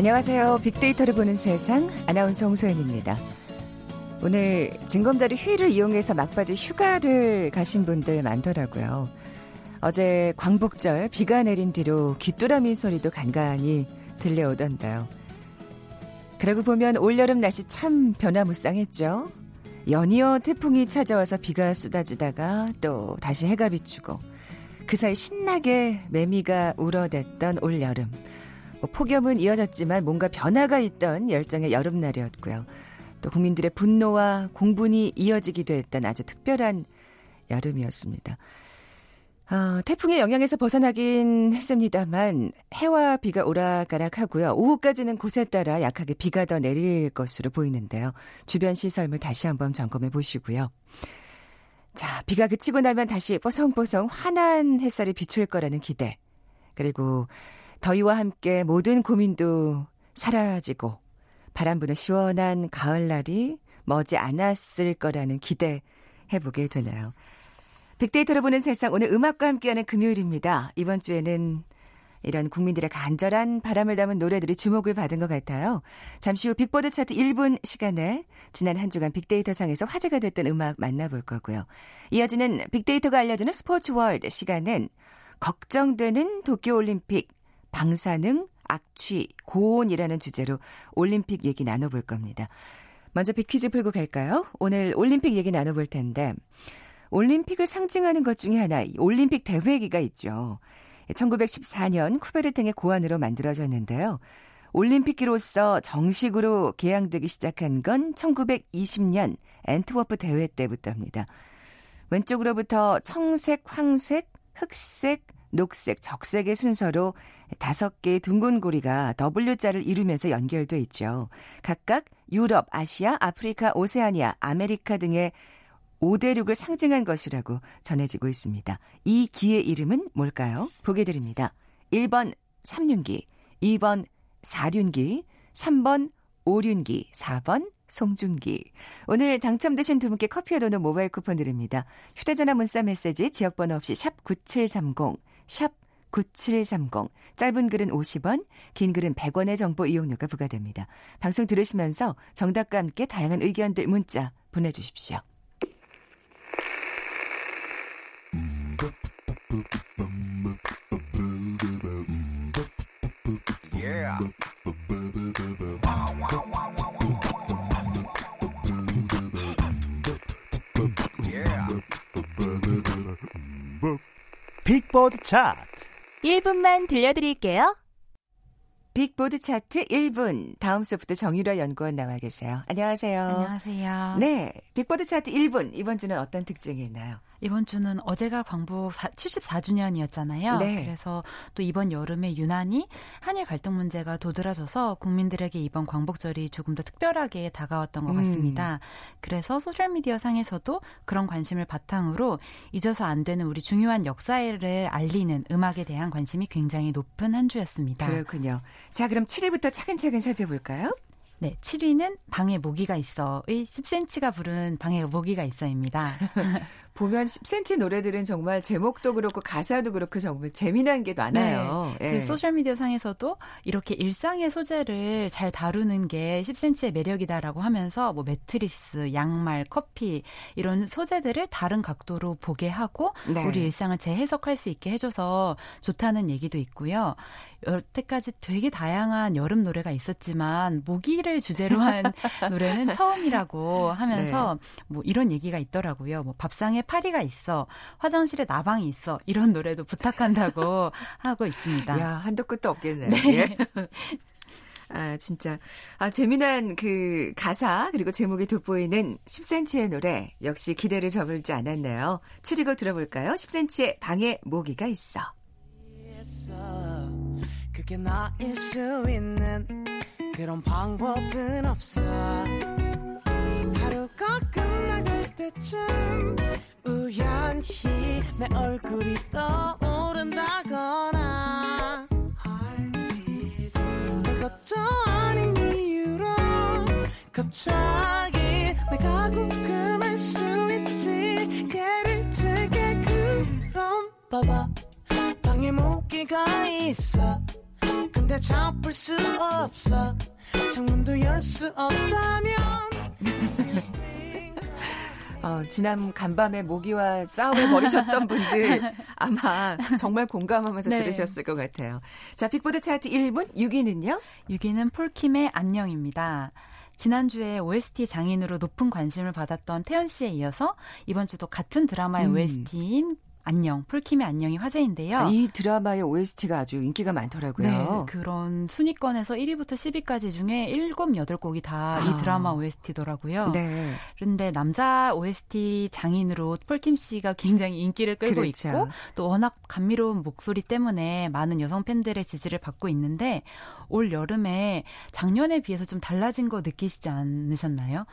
안녕하세요. 빅데이터를 보는 세상 아나운서 홍소연입니다. 오늘 징검다리 휴일을 이용해서 막바지 휴가를 가신 분들 많더라고요. 어제 광복절 비가 내린 뒤로 귀뚜라미 소리도 간간히 들려오던데요. 그러고 보면 올여름 날씨 참 변화무쌍했죠. 연이어 태풍이 찾아와서 비가 쏟아지다가 또 다시 해가 비추고 그 사이 신나게 매미가 울어댔던 올여름. 뭐 폭염은 이어졌지만 뭔가 변화가 있던 열정의 여름날이었고요. 또 국민들의 분노와 공분이 이어지기도 했던 아주 특별한 여름이었습니다. 어, 태풍의 영향에서 벗어나긴 했습니다만 해와 비가 오락가락하고요. 오후까지는 곳에 따라 약하게 비가 더 내릴 것으로 보이는데요. 주변 시설물 다시 한번 점검해 보시고요. 자, 비가 그치고 나면 다시 뽀송뽀송 환한 햇살이 비출 거라는 기대. 그리고 더위와 함께 모든 고민도 사라지고 바람 부는 시원한 가을날이 머지 않았을 거라는 기대 해보게 되네요. 빅데이터로 보는 세상 오늘 음악과 함께하는 금요일입니다. 이번 주에는 이런 국민들의 간절한 바람을 담은 노래들이 주목을 받은 것 같아요. 잠시 후 빅보드 차트 1분 시간에 지난 한 주간 빅데이터 상에서 화제가 됐던 음악 만나볼 거고요. 이어지는 빅데이터가 알려주는 스포츠 월드 시간은 걱정되는 도쿄올림픽 방사능, 악취, 고온이라는 주제로 올림픽 얘기 나눠볼 겁니다. 먼저 빅퀴즈 풀고 갈까요? 오늘 올림픽 얘기 나눠볼 텐데, 올림픽을 상징하는 것 중에 하나, 올림픽 대회기가 있죠. 1914년 쿠베르탱의 고안으로 만들어졌는데요. 올림픽기로서 정식으로 개항되기 시작한 건 1920년 앤트워프 대회 때부터입니다. 왼쪽으로부터 청색, 황색, 흑색, 녹색, 적색의 순서로 다섯 개의 둥근 고리가 W자를 이루면서 연결돼 있죠. 각각 유럽, 아시아, 아프리카, 오세아니아, 아메리카 등의 5대륙을 상징한 것이라고 전해지고 있습니다. 이 기의 이름은 뭘까요? 보기 드립니다. 1번 삼륜기, 2번 사륜기, 3번 오륜기, 4번 송중기. 오늘 당첨되신 두 분께 커피와 도는 모바일 쿠폰 드립니다. 휴대전화 문자 메시지 지역번호 없이 샵 9730, 샵 9730. 짧은 글은 50원, 긴 글은 100원의 정보 이용료가 부과됩니다. 방송 들으시면서 정답과 함께 다양한 의견들 문자 보내주십시오. 빅보드 차트 1분만 들려드릴게요. 빅보드 차트 1분. 다음 소프트 정유라 연구원 나와 계세요. 안녕하세요. 안녕하세요. 네. 빅보드 차트 1분. 이번 주는 어떤 특징이 있나요? 이번 주는 어제가 광복 74주년이었잖아요. 네. 그래서 또 이번 여름에 유난히 한일 갈등 문제가 도드라져서 국민들에게 이번 광복절이 조금 더 특별하게 다가왔던 것 음. 같습니다. 음. 그래서 소셜미디어 상에서도 그런 관심을 바탕으로 잊어서 안 되는 우리 중요한 역사를 알리는 음악에 대한 관심이 굉장히 높은 한 주였습니다. 그렇군요. 자, 그럼 7위부터 차근차근 살펴볼까요? 네, 7위는 방에 모기가 있어의 10cm가 부른 방에 모기가 있어입니다. 보면 10cm 노래들은 정말 제목도 그렇고 가사도 그렇고 정말 재미난 게 많아요. 네. 네. 소셜 미디어 상에서도 이렇게 일상의 소재를 잘 다루는 게 10cm의 매력이다라고 하면서 뭐 매트리스, 양말, 커피 이런 소재들을 다른 각도로 보게 하고 네. 우리 일상을 재해석할 수 있게 해줘서 좋다는 얘기도 있고요. 여태까지 되게 다양한 여름 노래가 있었지만 모기를 주제로 한 노래는 처음이라고 하면서 네. 뭐 이런 얘기가 있더라고요. 뭐 밥상에 파리가 있어, 화장실에 나방이 있어 이런 노래도 부탁한다고 하고 있습니다. 야 한도 끝도 없겠네요. 네. 예. 아, 진짜. 아, 재미난 그 가사, 그리고 제목이 돋보이는 10cm의 노래. 역시 기대를 저버리지 않았네요. 7위곡 들어볼까요? 10cm의 방에 모기가 있어. 그게 나일 수 있는 그런 방법은 없어 하루가 끝나갈 때쯤 우연히 내 얼굴이 떠오른다거나 별것도 아닌 이유로 갑자기 내가 궁금할 수 있지. 예를 들게 그럼 봐봐. 방에 모기가 있어. 근데 잡을 수 없어. 창문도 열 수 없다면 어, 지난 간밤에 모기와 싸움을 벌이셨던 분들 아마 정말 공감하면서 네. 들으셨을 것 같아요. 자, 빅보드 차트 1분 6위는요? 6위는 폴킴의 안녕입니다. 지난주에 OST 장인으로 높은 관심을 받았던 태연 씨에 이어서 이번 주도 같은 드라마의 음. OST인 안녕, 폴킴의 안녕이 화제인데요. 아, 이 드라마의 OST가 아주 인기가 많더라고요. 네, 그런 순위권에서 1위부터 10위까지 중에 7, 8곡이 다이 아. 드라마 OST더라고요. 네. 그런데 남자 OST 장인으로 폴킴 씨가 굉장히 인기를 끌고 그렇죠. 있고 또 워낙 감미로운 목소리 때문에 많은 여성 팬들의 지지를 받고 있는데 올 여름에 작년에 비해서 좀 달라진 거 느끼시지 않으셨나요?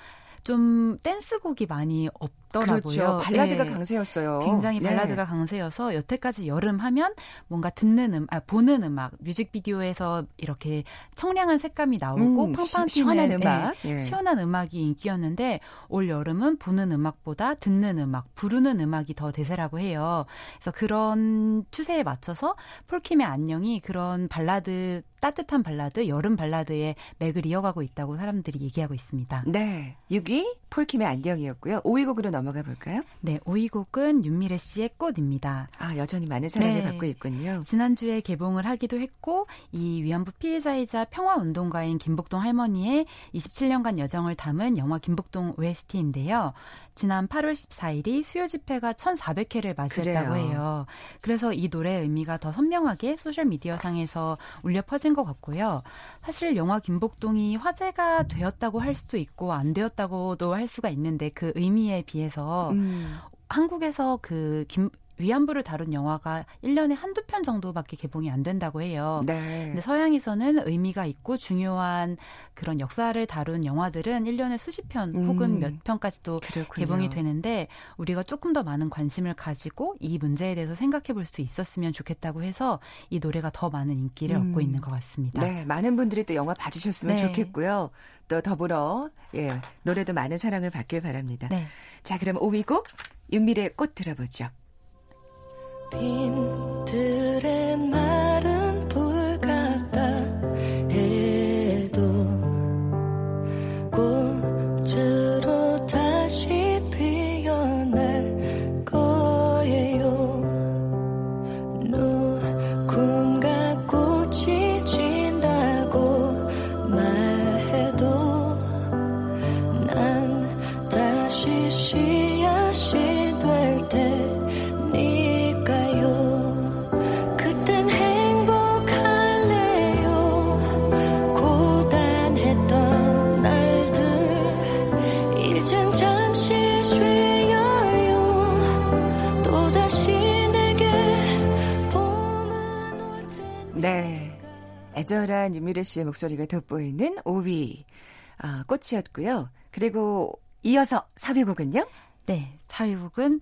좀 댄스곡이 많이 없 더라고요. 그렇죠. 발라드가 네. 강세였어요. 굉장히 네. 발라드가 강세여서 여태까지 여름 하면 뭔가 듣는 음, 아 보는 음악, 뮤직비디오에서 이렇게 청량한 색감이 나오고 음, 팡팡 시- 튀는 시원한 예, 음악. 예. 시원한 음악이 인기였는데 올 여름은 보는 음악보다 듣는 음악, 부르는 음악이 더 대세라고 해요. 그래서 그런 추세에 맞춰서 폴킴의 안녕이 그런 발라드 따뜻한 발라드, 여름 발라드의 맥을 이어가고 있다고 사람들이 얘기하고 있습니다. 네. 6위 폴킴의 안녕이었고요. 5위 곡으로 넘어가 볼까요? 네, 5위 곡은 윤미래 씨의 꽃입니다. 아, 여전히 많은 사랑을 네. 받고 있군요. 지난주에 개봉을 하기도 했고 이 위안부 피해자이자 평화운동가인 김복동 할머니의 27년간 여정을 담은 영화 김복동 OST인데요. 지난 8월 14일이 수요 집회가 1,400회를 맞이했다고 그래요. 해요. 그래서 이 노래의 의미가 더 선명하게 소셜 미디어 상에서 울려 퍼진 것 같고요. 사실 영화 김복동이 화제가 되었다고 할 수도 있고 안 되었다고도 할 수가 있는데 그 의미에 비해 서 음. 한국에서 그 김, 위안부를 다룬 영화가 1년에 한두 편 정도밖에 개봉이 안 된다고 해요. 네. 근데 서양에서는 의미가 있고 중요한 그런 역사를 다룬 영화들은 1년에 수십 편 음. 혹은 몇 편까지도 그렇군요. 개봉이 되는데 우리가 조금 더 많은 관심을 가지고 이 문제에 대해서 생각해 볼 수 있었으면 좋겠다고 해서 이 노래가 더 많은 인기를 음. 얻고 있는 것 같습니다. 네, 많은 분들이 또 영화 봐주셨으면 네. 좋겠고요. 또 더불어 예 노래도 많은 사랑을 받길 바랍니다. 네. 자, 그럼 5위 곡 윤미래의 꽃 들어보죠. 빈 들의 마 애절한 윤미래 씨의 목소리가 돋보이는 5위 아, 꽃이었고요. 그리고 이어서 4위 곡은요? 네. 사위곡은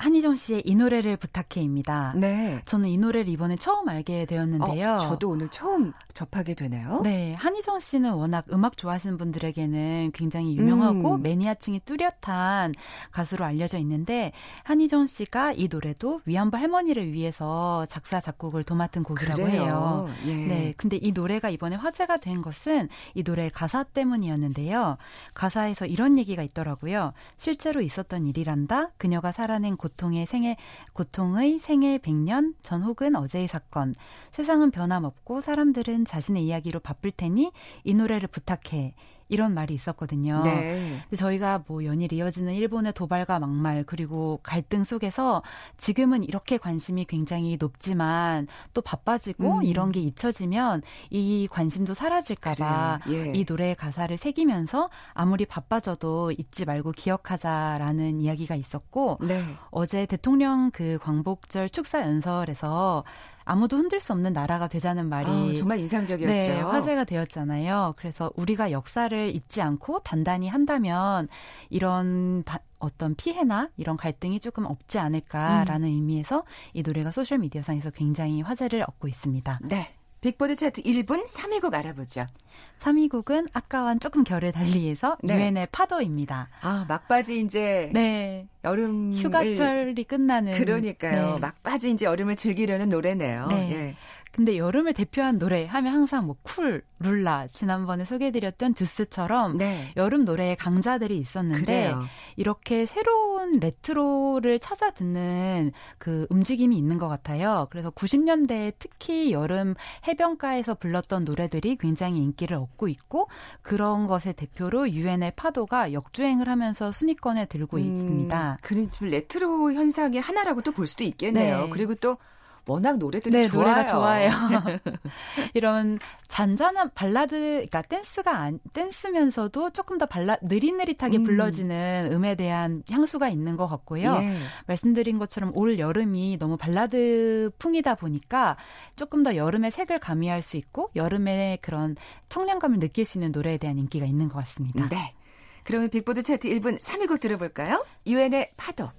한희정 씨의 이 노래를 부탁해입니다. 네. 저는 이 노래를 이번에 처음 알게 되었는데요. 어, 저도 오늘 처음 접하게 되네요. 네, 한희정 씨는 워낙 음악 좋아하시는 분들에게는 굉장히 유명하고 음. 매니아층이 뚜렷한 가수로 알려져 있는데 한희정 씨가 이 노래도 위안부 할머니를 위해서 작사 작곡을 도맡은 곡이라고 그래요. 해요. 예. 네, 근데 이 노래가 이번에 화제가 된 것은 이 노래의 가사 때문이었는데요. 가사에서 이런 얘기가 있더라고요. 실제로 있었던 일이란다. 그녀가 살아낸 고통의 생애, 고통의 생애 100년 전 혹은 어제의 사건. 세상은 변함없고 사람들은 자신의 이야기로 바쁠 테니 이 노래를 부탁해. 이런 말이 있었거든요. 네. 근데 저희가 뭐 연일 이어지는 일본의 도발과 막말 그리고 갈등 속에서 지금은 이렇게 관심이 굉장히 높지만 또 바빠지고 음. 이런 게 잊혀지면 이 관심도 사라질까봐. 예. 이 노래의 가사를 새기면서 아무리 바빠져도 잊지 말고 기억하자라는 이야기가 있었고 네. 어제 대통령 그 광복절 축사 연설에서 아무도 흔들 수 없는 나라가 되자는 말이 아, 정말 인상적이었죠. 네, 화제가 되었잖아요. 그래서 우리가 역사를 잊지 않고 단단히 한다면 이런 바- 어떤 피해나 이런 갈등이 조금 없지 않을까라는 음. 의미에서 이 노래가 소셜 미디어상에서 굉장히 화제를 얻고 있습니다. 네. 빅보드 차트 1분 3위 곡 알아보죠. 3위 곡은 아까와는 조금 결을 달리해서 네. 유엔의 파도입니다. 아, 막바지 이제 네. 여름 휴가철이 끝나는 그러니까요. 네. 막바지 이제 여름을 즐기려는 노래네요. 네. 예. 근데 여름을 대표한 노래 하면 항상 뭐 쿨, 룰라, 지난번에 소개해드렸던 듀스처럼 네. 여름 노래의 강자들이 있었는데 그래요. 이렇게 새로운 레트로를 찾아 듣는 그 움직임이 있는 것 같아요. 그래서 90년대에 특히 여름 해변가에서 불렀던 노래들이 굉장히 인기를 얻고 있고 그런 것의 대표로 유엔의 파도가 역주행을 하면서 순위권에 들고 있습니다. 그런 좀 레트로 현상의 하나라고 또 볼 수도 있겠네요. 네. 그리고 또 워낙 노래들이 네, 좋아요. 노래가 좋아요. 이런 잔잔한 발라드, 그러니까 댄스가 안, 댄스면서도 조금 더 발라 느릿느릿하게 음. 불러지는 음에 대한 향수가 있는 것 같고요. 예. 말씀드린 것처럼 올 여름이 너무 발라드 풍이다 보니까 조금 더 여름의 색을 가미할 수 있고 여름의 그런 청량감을 느낄 수 있는 노래에 대한 인기가 있는 것 같습니다. 네. 그러면 빅보드 차트 1분 3위 곡 들어볼까요? 유엔의 파도.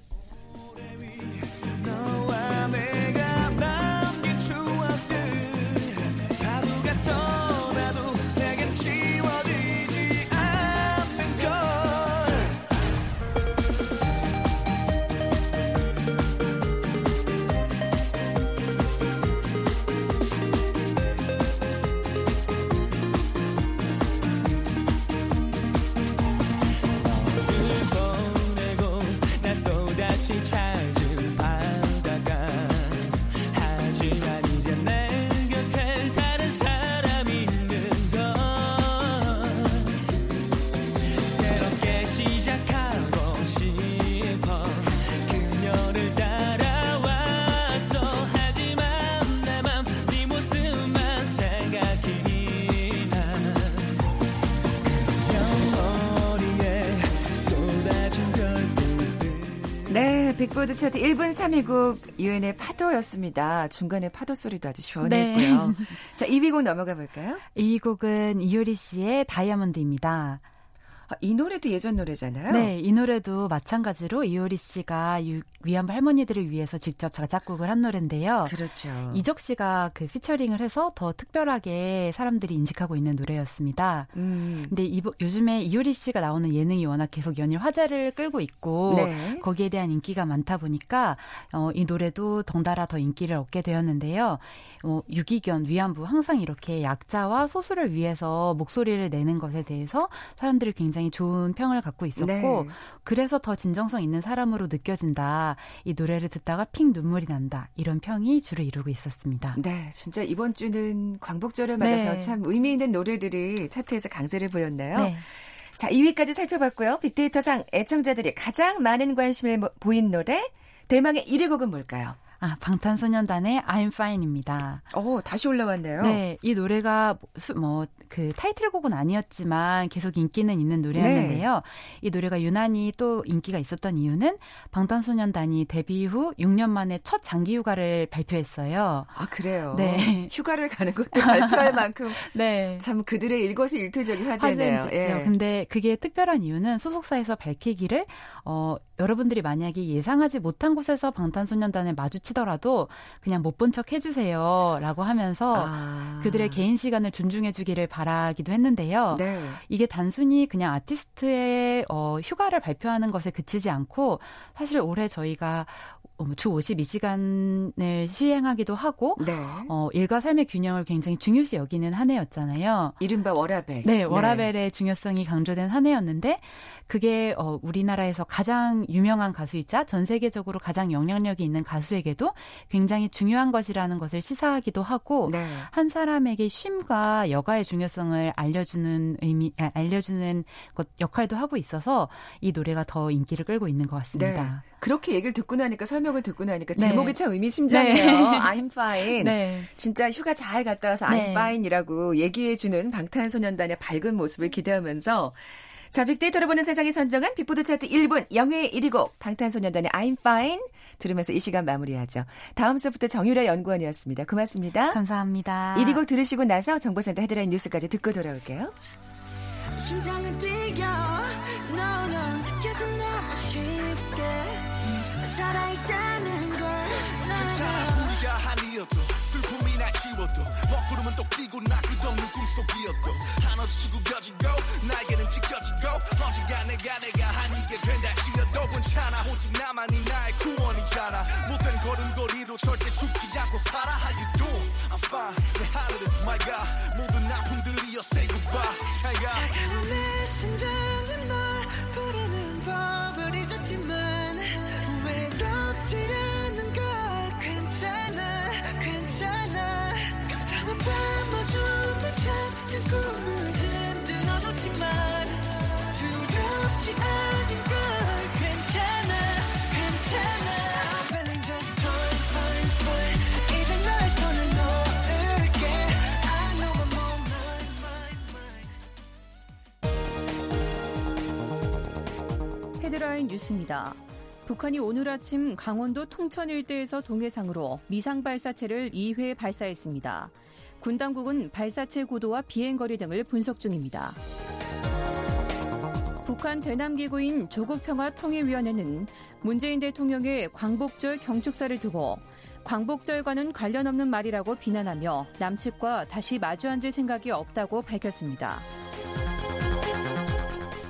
네, 빅보드 차트 1분 3위 곡 유엔의 파도였습니다. 중간에 파도 소리도 아주 시원했고요. 자, 2위 곡 넘어가 볼까요? 이 곡은 이효리 씨의 다이아몬드입니다. 아, 이 노래도 예전 노래잖아요. 네, 이 노래도 마찬가지로 이효리 씨가 유- 위안부 할머니들을 위해서 직접 작곡을 한 노래인데요. 그렇죠. 이적 씨가 그 피처링을 해서 더 특별하게 사람들이 인식하고 있는 노래였습니다. 음. 근데 이, 요즘에 이효리 씨가 나오는 예능이 워낙 계속 연일 화제를 끌고 있고 네. 거기에 대한 인기가 많다 보니까 어, 이 노래도 덩달아 더 인기를 얻게 되었는데요. 어, 유기견, 위안부 항상 이렇게 약자와 소수를 위해서 목소리를 내는 것에 대해서 사람들이 굉장히 좋은 평을 갖고 있었고 네. 그래서 더 진정성 있는 사람으로 느껴진다. 이 노래를 듣다가 핑 눈물이 난다. 이런 평이 주를 이루고 있었습니다. 네, 진짜 이번 주는 광복절을 맞아서 네. 참 의미 있는 노래들이 차트에서 강세를 보였네요. 네. 자, 2위까지 살펴봤고요. 빅데이터상 애청자들이 가장 많은 관심을 모- 보인 노래 대망의 1위 곡은 뭘까요? 아, 방탄소년단의 I'm Fine입니다. 오, 다시 올라왔네요. 네, 이 노래가 뭐 그 타이틀곡은 아니었지만 계속 인기는 있는 노래였는데요. 네. 이 노래가 유난히 또 인기가 있었던 이유는 방탄소년단이 데뷔 후 6년 만에 첫 장기 휴가를 발표했어요. 아, 그래요. 네. 휴가를 가는 것도 발표할 만큼 네. 참 그들의 일거수일투족이 화제네요. 화제죠. 예. 근데 그게 특별한 이유는 소속사에서 밝히기를 어 여러분들이 만약에 예상하지 못한 곳에서 방탄소년단을 마주치더라도 그냥 못 본 척 해주세요 라고 하면서 아. 그들의 개인 시간을 존중해주기를 바라기도 했는데요. 네. 이게 단순히 그냥 아티스트의 어, 휴가를 발표하는 것에 그치지 않고 사실 올해 저희가 어, 주 52시간을 시행하기도 하고 네. 어, 일과 삶의 균형을 굉장히 중요시 여기는 한 해였잖아요. 이른바 워라벨. 네, 워라벨의 중요성이 강조된 한 해였는데 그게 어, 우리나라에서 가장 유명한 가수이자 전 세계적으로 가장 영향력이 있는 가수에게도 굉장히 중요한 것이라는 것을 시사하기도 하고 네. 한 사람에게 쉼과 여가의 중요성을 알려주는 의미, 아, 알려주는 것 역할도 하고 있어서 이 노래가 더 인기를 끌고 있는 것 네. 같습니다. 그렇게 얘기를 듣고 나니까 설명을 듣고 나니까 네. 제목이 참 의미심장해요. 네. I'm fine. 네. 진짜 휴가 잘 갔다 와서 I'm 네. fine이라고 얘기해주는 방탄소년단의 밝은 모습을 기대하면서 자, 빅데이터를 보는 세상이 선정한 빅보드 차트 1분 영예의 1위 곡 방탄소년단의 I'm fine 들으면서 이 시간 마무리하죠. 다음 수부터 정유라 연구원이었습니다. 고맙습니다. 감사합니다. 1위 곡 들으시고 나서 정보센터 헤드라인 뉴스까지 듣고 돌아올게요. 심장은 뛰어. No no 느껴져 너무 쉽게 살아있다는 걸 괜찮아 우리가 아니어도 슬픔이나 지워도 먹구름은 또 끼고 나 끝없는 꿈속이었도 한없이 구겨지고 나에게는 지켜지고 언젠가 내가 내가 아니게 된다 지어도 괜찮아 오직 나만이 나의 구원이잖아 못된 걸음걸이로 절대 죽지 않고 살아 How you doing? I'm fine 내 하루는 my god 모든 아픔들이여 say goodbye. 차가운 내 심장은 널 부르는 법을 잊었지만 외롭지 않는 헤드라인 뉴스입니다. 북한이 오늘 아침 강원도 통천 일대에서 동해상으로 미상 발사체를 2회 발사했습니다. 군 당국은 발사체 고도와 비행거리 등을 분석 중입니다. 북한 대남기구인 조국평화통일위원회는 문재인 대통령의 광복절 경축사를 두고 광복절과는 관련 없는 말이라고 비난하며 남측과 다시 마주 앉을 생각이 없다고 밝혔습니다.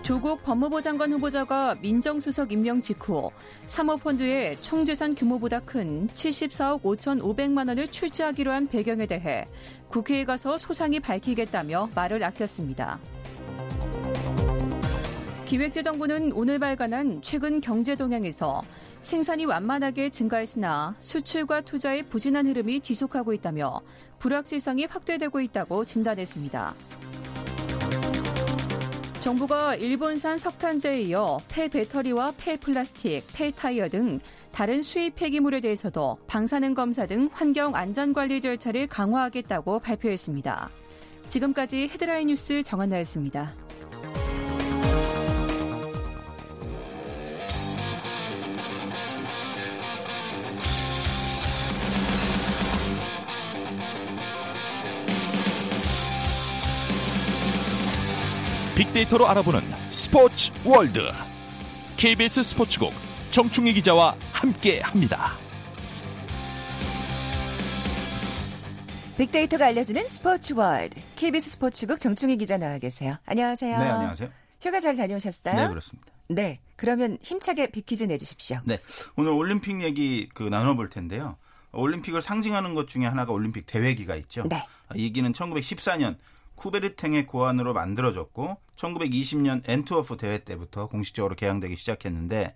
조국 법무부 장관 후보자가 민정수석 임명 직후 사모펀드의 총재산 규모보다 큰 74억 5,500만 원을 출자하기로 한 배경에 대해 국회에 가서 소상히 밝히겠다며 말을 아꼈습니다. 기획재정부는 오늘 발간한 최근 경제 동향에서 생산이 완만하게 증가했으나 수출과 투자의 부진한 흐름이 지속하고 있다며 불확실성이 확대되고 있다고 진단했습니다. 정부가 일본산 석탄재에 이어 폐 배터리와 폐 플라스틱, 폐 타이어 등 다른 수입 폐기물에 대해서도 방사능 검사 등 환경 안전 관리 절차를 강화하겠다고 발표했습니다. 지금까지 헤드라인 뉴스 정한나였습니다. 빅데이터로 알아보는 스포츠 월드 KBS 스포츠국 정충희 기자와 함께합니다. 빅데이터가 알려주는 스포츠 월드. KBS 스포츠국 정충희 기자 나와 계세요. 안녕하세요. 네, 안녕하세요. 휴가 잘 다녀오셨어요? 네, 그렇습니다. 네. 그러면 힘차게 빅퀴즈 내주십시오. 네. 오늘 올림픽 얘기 그 나눠볼 텐데요. 올림픽을 상징하는 것 중에 하나가 올림픽 대회기가 있죠. 네. 이 기는 1914년 쿠베르탱의 고안으로 만들어졌고 1920년 엔투어프 대회 때부터 공식적으로 개항되기 시작했는데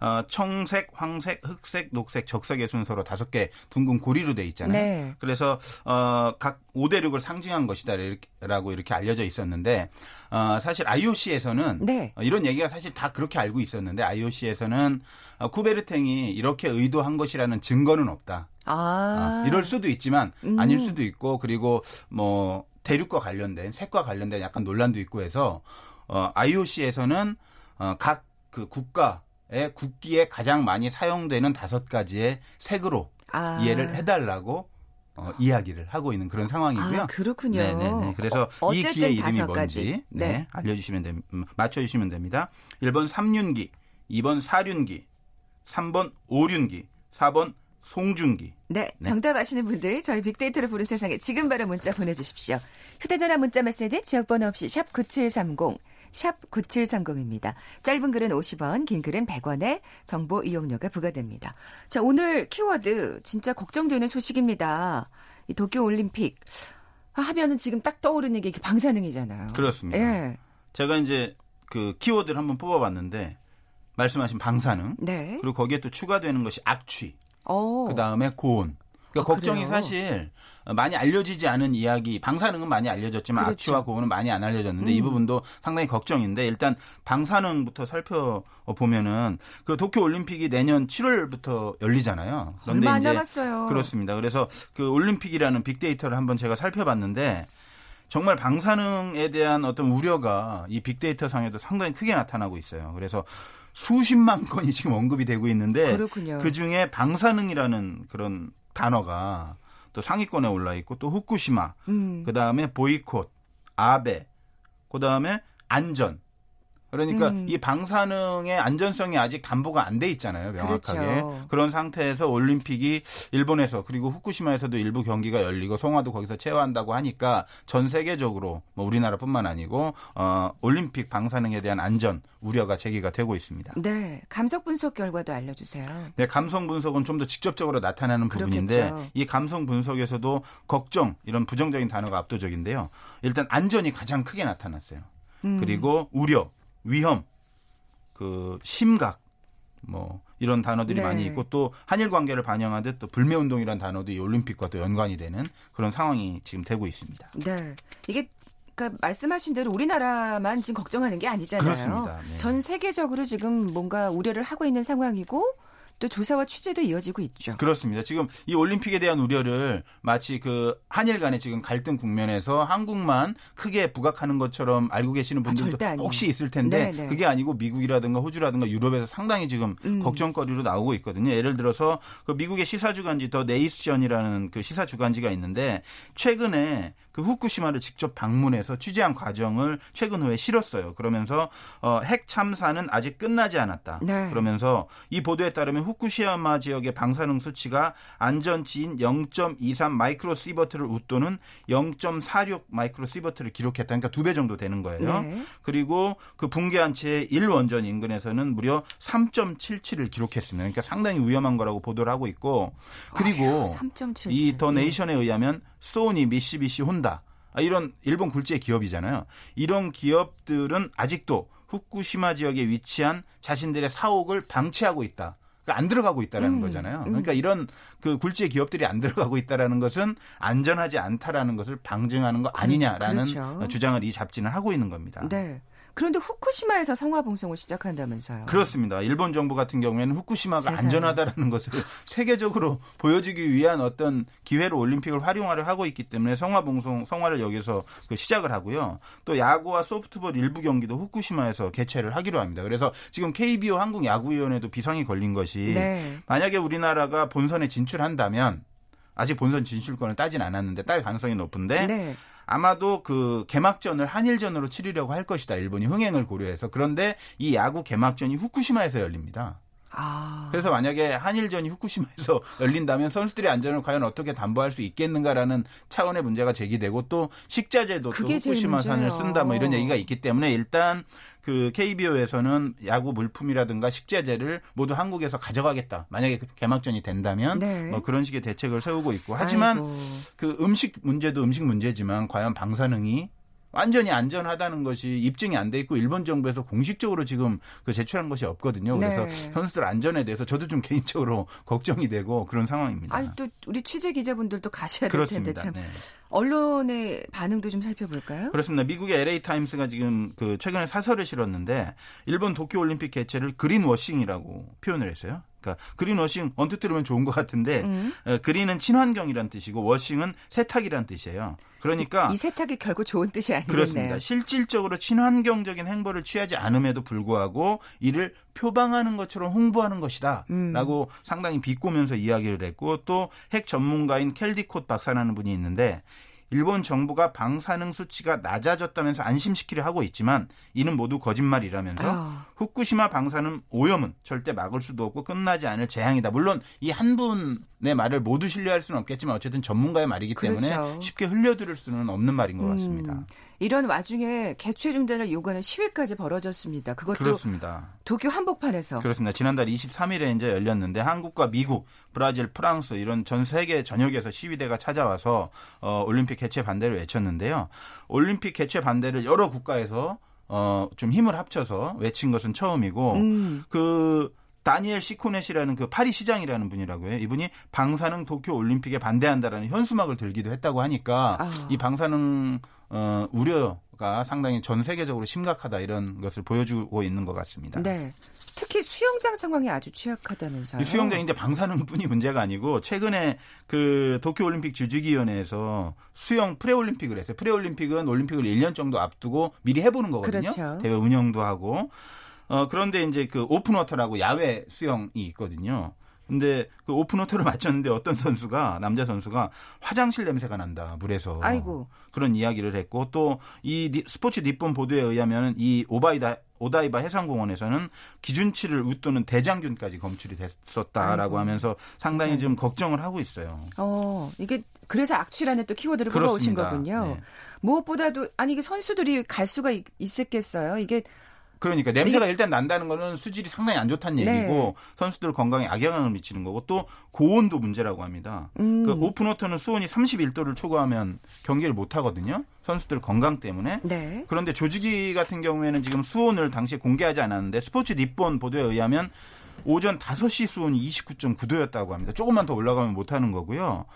어, 청색, 황색, 흑색, 녹색, 적색의 순서로 다섯 개 둥근 고리로 돼 있잖아요. 네. 그래서 어, 각 5대륙을 상징한 것이다라고 이렇게 알려져 있었는데 어, 사실 IOC에서는 네. 어, 이런 얘기가 사실 다 그렇게 알고 있었는데 IOC에서는 어, 쿠베르탱이 이렇게 의도한 것이라는 증거는 없다. 아. 아, 이럴 수도 있지만 음. 아닐 수도 있고 그리고 뭐 대륙과 관련된 색과 관련된 약간 논란도 있고 해서 어, IOC에서는 어, 각 그 국가의 국기에 가장 많이 사용되는 다섯 가지의 색으로 아. 이해를 해달라고 어, 이야기를 하고 있는 그런 상황이고요. 아, 그렇군요. 네네네. 그래서 어, 이 기의 이름이 뭔지. 네, 네. 알려주시면 됩, 음, 맞춰주시면 됩니다. 1번 삼륜기, 2번 사륜기, 3번 오륜기, 4번 송중기. 네, 네. 정답 아시는 분들 저희 빅데이터를 보는 세상에 지금 바로 문자 보내주십시오. 휴대전화 문자 메시지 지역번호 없이 샵 9730, 샵 9730입니다. 짧은 글은 50원, 긴 글은 100원에 정보 이용료가 부과됩니다. 자, 오늘 키워드 진짜 걱정되는 소식입니다. 이 도쿄 올림픽 하면은 지금 딱 떠오르는 게 방사능이잖아요. 그렇습니다. 예. 제가 이제 그 키워드를 한번 뽑아봤는데 말씀하신 방사능 네. 그리고 거기에 또 추가되는 것이 악취 어. 그 다음에 고온. 그러니까 아, 걱정이 그래요? 사실 많이 알려지지 않은 이야기, 방사능은 많이 알려졌지만 그렇죠. 악취와 고온은 많이 안 알려졌는데 이 음. 부분도 상당히 걱정인데 일단 방사능부터 살펴보면은 그 도쿄 올림픽이 내년 7월부터 열리잖아요. 그런데 얼마 안 이제 남았어요. 그렇습니다. 그래서 그 올림픽이라는 빅데이터를 한번 제가 살펴봤는데 정말 방사능에 대한 어떤 우려가 이 빅데이터 상에도 상당히 크게 나타나고 있어요. 그래서 수십만 건이 지금 언급이 되고 있는데 그렇군요. 그 중에 방사능이라는 그런 단어가 또 상위권에 올라 있고 또 후쿠시마, 음. 그 다음에 보이콧, 아베, 그 다음에 안전. 그러니까 음. 이 방사능의 안전성이 아직 담보가 안 돼 있잖아요, 명확하게. 그렇죠. 그런 상태에서 올림픽이 일본에서 그리고 후쿠시마에서도 일부 경기가 열리고 송화도 거기서 체화한다고 하니까 전 세계적으로 뭐 우리나라뿐만 아니고 어 올림픽 방사능에 대한 안전 우려가 제기가 되고 있습니다. 네, 감속 분석 결과도 알려 주세요. 네, 감성 분석은 좀 더 직접적으로 나타나는 부분인데 그렇겠죠. 이 감성 분석에서도 걱정 이런 부정적인 단어가 압도적인데요. 일단 안전이 가장 크게 나타났어요. 음. 그리고 우려, 위험, 그 심각 뭐 이런 단어들이 네. 많이 있고 또 한일 관계를 반영하듯 또 불매 운동이라는 단어도 이 올림픽과 또 연관이 되는 그런 상황이 지금 되고 있습니다. 네, 이게 그러니까 말씀하신 대로 우리나라만 지금 걱정하는 게 아니잖아요. 그렇습니다. 네. 전 세계적으로 지금 뭔가 우려를 하고 있는 상황이고 또 조사와 취재도 이어지고 있죠. 그렇습니다. 지금 이 올림픽에 대한 우려를 마치 그 한일 간의 지금 갈등 국면에서 한국만 크게 부각하는 것처럼 알고 계시는 아, 분들도 아니에요. 혹시 있을 텐데 네, 네. 그게 아니고 미국이라든가 호주라든가 유럽에서 상당히 지금 음. 걱정거리로 나오고 있거든요. 예를 들어서 그 미국의 시사 주간지 더 네이션이라는 그 시사 주간지가 있는데 최근에 그 후쿠시마를 직접 방문해서 취재한 과정을 최근 후에 실었어요. 그러면서 어, 핵 참사는 아직 끝나지 않았다. 네. 그러면서 이 보도에 따르면 후쿠시마 지역의 방사능 수치가 안전치인 0.23 마이크로 시버트를 웃도는 0.46 마이크로 시버트를 기록했다. 그러니까 두 배 정도 되는 거예요. 네. 그리고 그 붕괴한 채 1원전 인근에서는 무려 3.77을 기록했습니다. 그러니까 상당히 위험한 거라고 보도를 하고 있고 그리고 3.77. 이더 예. 네이션에 의하면 소니, 미쓰비시, 혼다 아, 이런 일본 굴지의 기업이잖아요. 이런 기업들은 아직도 후쿠시마 지역에 위치한 자신들의 사옥을 방치하고 있다. 그러니까 안 들어가고 있다라는 음, 거잖아요. 그러니까 이런 그 굴지의 기업들이 안 들어가고 있다라는 것은 안전하지 않다라는 것을 방증하는 거 아니냐라는 그렇죠. 주장을 이 잡지는 하고 있는 겁니다. 네. 그런데 후쿠시마에서 성화 봉송을 시작한다면서요. 그렇습니다. 일본 정부 같은 경우에는 후쿠시마가 세상에. 안전하다라는 것을 세계적으로 보여주기 위한 어떤 기회로 올림픽을 활용하려 하고 있기 때문에 성화봉송 성화를 여기서 그 시작을 하고요. 또 야구와 소프트볼 일부 경기도 후쿠시마에서 개최를 하기로 합니다. 그래서 지금 KBO 한국 야구위원회도 비상이 걸린 것이 네. 만약에 우리나라가 본선에 진출한다면 아직 본선 진출권을 따진 않았는데 딸 가능성이 높은데 네. 아마도 그 개막전을 한일전으로 치르려고 할 것이다. 일본이 흥행을 고려해서. 그런데 이 야구 개막전이 후쿠시마에서 열립니다. 아. 그래서 만약에 한일전이 후쿠시마에서 열린다면 선수들의 안전을 과연 어떻게 담보할 수 있겠는가라는 차원의 문제가 제기되고 또 식자재도 또 후쿠시마산을. 쓴다 뭐 이런 얘기가 있기 때문에 일단 그 KBO에서는 야구 물품이라든가 식자재를 모두 한국에서 가져가겠다. 만약에 그 개막전이 된다면 네. 뭐 그런 식의 대책을 세우고 있고 하지만 아이고. 그 음식 문제도 음식 문제지만 과연 방사능이 완전히 안전하다는 것이 입증이 안 돼 있고 일본 정부에서 공식적으로 지금 그 제출한 것이 없거든요. 그래서 네. 선수들 안전에 대해서 저도 좀 개인적으로 걱정이 되고 그런 상황입니다. 아니 또 우리 취재 기자분들도 가셔야 될 텐데. 참 네. 언론의 반응도 좀 살펴볼까요? 그렇습니다. 미국의 LA 타임스가 지금 그 최근에 사설을 실었는데 일본 도쿄 올림픽 개최를 green washing이라고 표현을 했어요. 그러니까 green washing 언뜻 들으면 좋은 것 같은데 음. 어, green은 친환경이란 뜻이고 washing은 세탁이란 뜻이에요. 그러니까 이 세탁이 결국 좋은 뜻이 아니겠네요. 그렇습니다. 실질적으로 친환경적인 행보를 취하지 않음에도 불구하고 이를 표방하는 것처럼 홍보하는 것이다. 음. 라고 상당히 비꼬면서 이야기를 했고 또 핵 전문가인 켈디콧 박사라는 분이 있는데 일본 정부가 방사능 수치가 낮아졌다면서 안심시키려 하고 있지만 이는 모두 거짓말이라면서 아. 후쿠시마 방사능 오염은 절대 막을 수도 없고 끝나지 않을 재앙이다. 물론 이 한 분의 말을 모두 신뢰할 수는 없겠지만 어쨌든 전문가의 말이기 때문에 그렇죠. 쉽게 흘려들을 수는 없는 말인 것 같습니다. 음, 이런 와중에 개최 중단을 요구하는 시위까지 벌어졌습니다. 그것도 그렇습니다. 도쿄 한복판에서 그렇습니다. 지난달 23일에 이제 열렸는데 한국과 미국, 브라질, 프랑스 이런 전 세계 전역에서 시위대가 찾아와서 어, 올림픽 개최 반대를 외쳤는데요. 올림픽 개최 반대를 여러 국가에서 어, 좀 힘을 합쳐서 외친 것은 처음이고 음. 그 다니엘 시코넷이라는 그 파리 시장이라는 분이라고 해요. 이분이 방사능 도쿄 올림픽에 반대한다라는 현수막을 들기도 했다고 하니까 아. 이 방사능 어, 우려가 상당히 전 세계적으로 심각하다 이런 것을 보여주고 있는 것 같습니다. 네. 특히 수영장 상황이 아주 취약하다면서요. 이 수영장 이제 방사능뿐이 문제가 아니고 최근에 그 도쿄올림픽 조직위원회에서 수영 프레올림픽을 했어요. 프레올림픽은 올림픽을 1년 정도 앞두고 미리 해보는 거거든요. 그렇죠. 대회 운영도 하고. 어 그런데 이제 그 open water라고 야외 수영이 있거든요. 근데 그 open water를 마쳤는데 어떤 선수가 남자 선수가 화장실 냄새가 난다 물에서 아이고. 그런 이야기를 했고 또 이 스포츠 니폰 보도에 의하면 이 오바이다 오다이바 해상공원에서는 기준치를 웃도는 대장균까지 검출이 됐었다라고 아이고. 하면서 상당히 참. 좀 걱정을 하고 있어요. 어, 이게 그래서 악취라는 또 키워드를 뽑아오신 그렇습니다. 거군요. 네. 무엇보다도 아니 이게 선수들이 갈 수가 있, 있었겠어요. 이게 그러니까 냄새가 일단 난다는 거는 수질이 상당히 안 좋다는 네. 얘기고 선수들 건강에 악영향을 미치는 거고 또 고온도 문제라고 합니다. 음. 그 open water는 수온이 31도를 초과하면 경기를 못 하거든요. 선수들 건강 때문에. 네. 그런데 조직위 같은 경우에는 지금 수온을 당시에 공개하지 않았는데 스포츠 니폰 보도에 의하면 오전 5시 수온이 29.9도였다고 합니다. 조금만 더 올라가면 못 하는 거고요.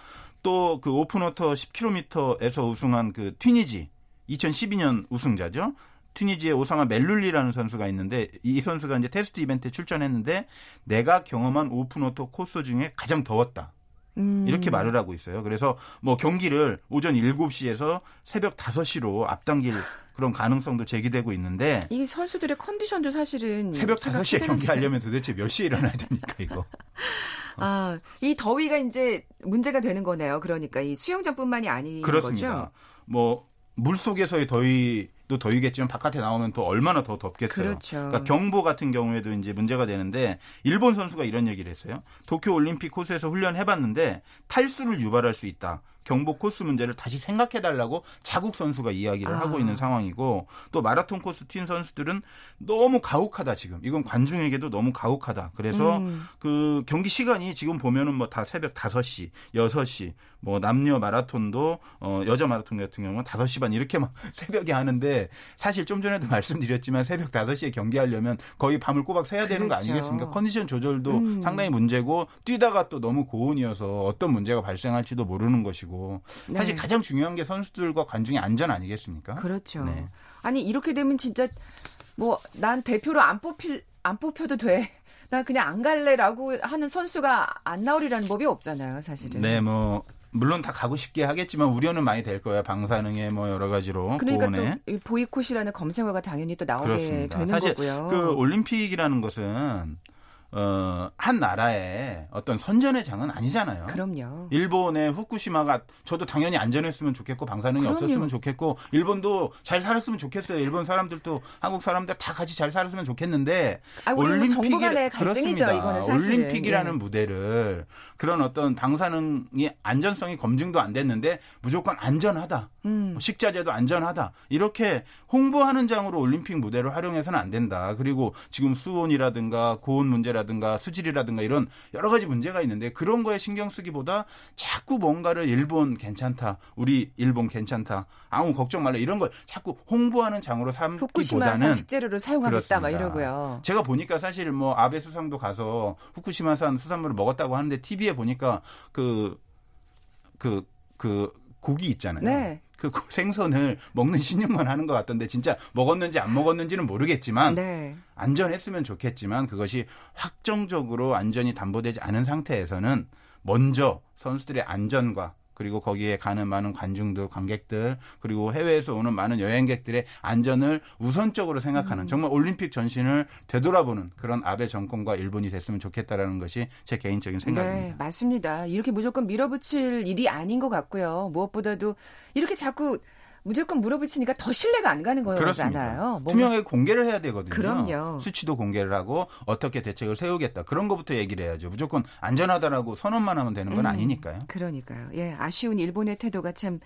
또 그 오픈 워터 10km에서 우승한 그 튀니지 2012년 우승자죠. 튀니지의 오사마 멜룰리라는 선수가 있는데 이 선수가 이제 테스트 이벤트에 출전했는데 내가 경험한 open water 코스 중에 가장 더웠다. 음. 이렇게 말을 하고 있어요. 그래서 뭐 경기를 오전 7시에서 새벽 5시로 앞당길 그런 가능성도 제기되고 있는데 이게 선수들의 컨디션도 사실은 새벽 생각해야 5시에 되는데. 경기하려면 도대체 몇 시에 일어나야 됩니까, 이거? 아, 이 더위가 이제 문제가 되는 거네요. 그러니까 이 수영장뿐만이 아닌 그렇습니다. 거죠. 뭐 물속에서의 더위 도 더위겠지만 바깥에 나오면 또 얼마나 더 덥겠어요. 그렇죠. 그러니까 경보 같은 경우에도 이제 문제가 되는데 일본 선수가 이런 얘기를 했어요. 도쿄 올림픽 코스에서 훈련해 봤는데 탈수를 유발할 수 있다. 경보 코스 문제를 다시 생각해 달라고 자국 선수가 이야기를 아. 하고 있는 상황이고 또 마라톤 코스 튄 선수들은 너무 가혹하다 지금. 이건 관중에게도 너무 가혹하다. 그래서 음. 그 경기 시간이 지금 보면은 뭐 다 새벽 5시, 6시, 뭐 남녀 마라톤도 어 여자 마라톤 같은 경우는 5시 반 이렇게 막 새벽에 하는데 사실 좀 전에도 말씀드렸지만 새벽 5시에 경기하려면 거의 밤을 꼬박 새야 되는 거 그렇죠. 아니겠습니까? 컨디션 조절도 음. 상당히 문제고 뛰다가 또 너무 고온이어서 어떤 문제가 발생할지도 모르는 것이고 사실 네. 가장 중요한 게 선수들과 관중의 안전 아니겠습니까? 그렇죠. 네. 아니 이렇게 되면 진짜 뭐 난 대표로 안 뽑힐 안 뽑혀도 돼. 나 그냥 안 갈래라고 하는 선수가 안 나오리라는 법이 없잖아요, 사실은. 네, 뭐 물론 다 가고 싶게 하겠지만 우려는 많이 될 거예요. 방사능에 뭐 여러 가지로 그러니까 고온에. 또이 보이콧이라는 검색어가 당연히 또 나오게 그렇습니다. 되는 사실 거고요. 그 올림픽이라는 것은 어, 한 나라의 어떤 선전의 장은 아니잖아요. 그럼요. 일본의 후쿠시마가 저도 당연히 안전했으면 좋겠고 방사능이 그럼요. 없었으면 좋겠고 일본도 잘 살았으면 좋겠어요. 일본 사람들도 한국 사람들 다 같이 잘 살았으면 좋겠는데 아, 갈등이죠, 그렇습니다. 이거는 사실은. 올림픽이라는 예. 무대를 그런 어떤 방사능이 안전성이 검증도 안 됐는데 무조건 안전하다. 음. 식자재도 안전하다. 이렇게 홍보하는 장으로 올림픽 무대를 활용해서는 안 된다. 그리고 지금 수온이라든가 고온 문제라 든가 수질이라든가 이런 여러 가지 문제가 있는데 그런 거에 신경 쓰기보다 자꾸 뭔가를 일본 괜찮다. 우리 일본 괜찮다. 아무 걱정 말라. 이런 걸 자꾸 홍보하는 장으로 삼기보다는 식재료를 사용하겠다 막. 이러고요. 제가 보니까 사실 뭐 아베 수상도 가서 후쿠시마산 수산물을 먹었다고 하는데 TV에 보니까 그 그, 그 고기 있잖아요. 네. 그 생선을 먹는 신용만 하는 것 같던데 진짜 먹었는지 안 먹었는지는 모르겠지만 네. 안전했으면 좋겠지만 그것이 확정적으로 안전이 담보되지 않은 상태에서는 먼저 선수들의 안전과 그리고 거기에 가는 많은 관중들, 관객들, 그리고 해외에서 오는 많은 여행객들의 안전을 우선적으로 생각하는 정말 올림픽 전신을 되돌아보는 그런 아베 정권과 일본이 됐으면 좋겠다라는 것이 제 개인적인 네, 생각입니다. 맞습니다. 이렇게 무조건 밀어붙일 일이 아닌 것 같고요. 무엇보다도 이렇게 자꾸 무조건 물어붙이니까 더 신뢰가 안 가는. 거잖아요. 투명하게 공개를 해야 되거든요. 그럼요. 수치도 공개를 하고 어떻게 대책을 세우겠다. 그런 것부터 얘기를 해야죠. 무조건 안전하다라고 선언만 하면 되는 건 음, 아니니까요. 그러니까요. 예, 아쉬운 일본의 태도가 참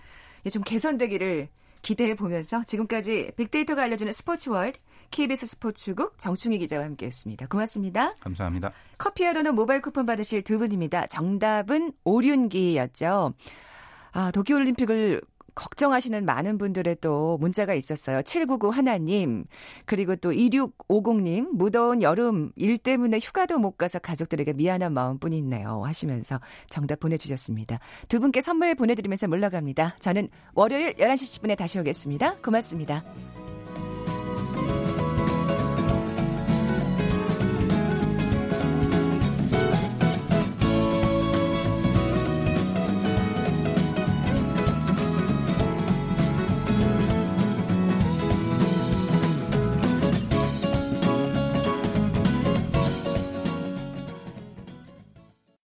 좀 개선되기를 기대해 보면서 지금까지 빅데이터가 알려주는 스포츠 월드 KBS 스포츠국 정충희 기자와 함께했습니다. 고맙습니다. 감사합니다. 커피와 도넛 모바일 쿠폰 받으실 두 분입니다. 정답은 오륜기였죠. 아, 도쿄올림픽을 걱정하시는 많은 분들의 또 문자가 있었어요. 799 하나님, 그리고 또 2650님, 무더운 여름 일 때문에 휴가도 못 가서 가족들에게 미안한 마음뿐 있네요. 하시면서 정답 보내주셨습니다. 두 분께 선물 보내드리면서 물러갑니다. 저는 월요일 11시 10분에 다시 오겠습니다. 고맙습니다.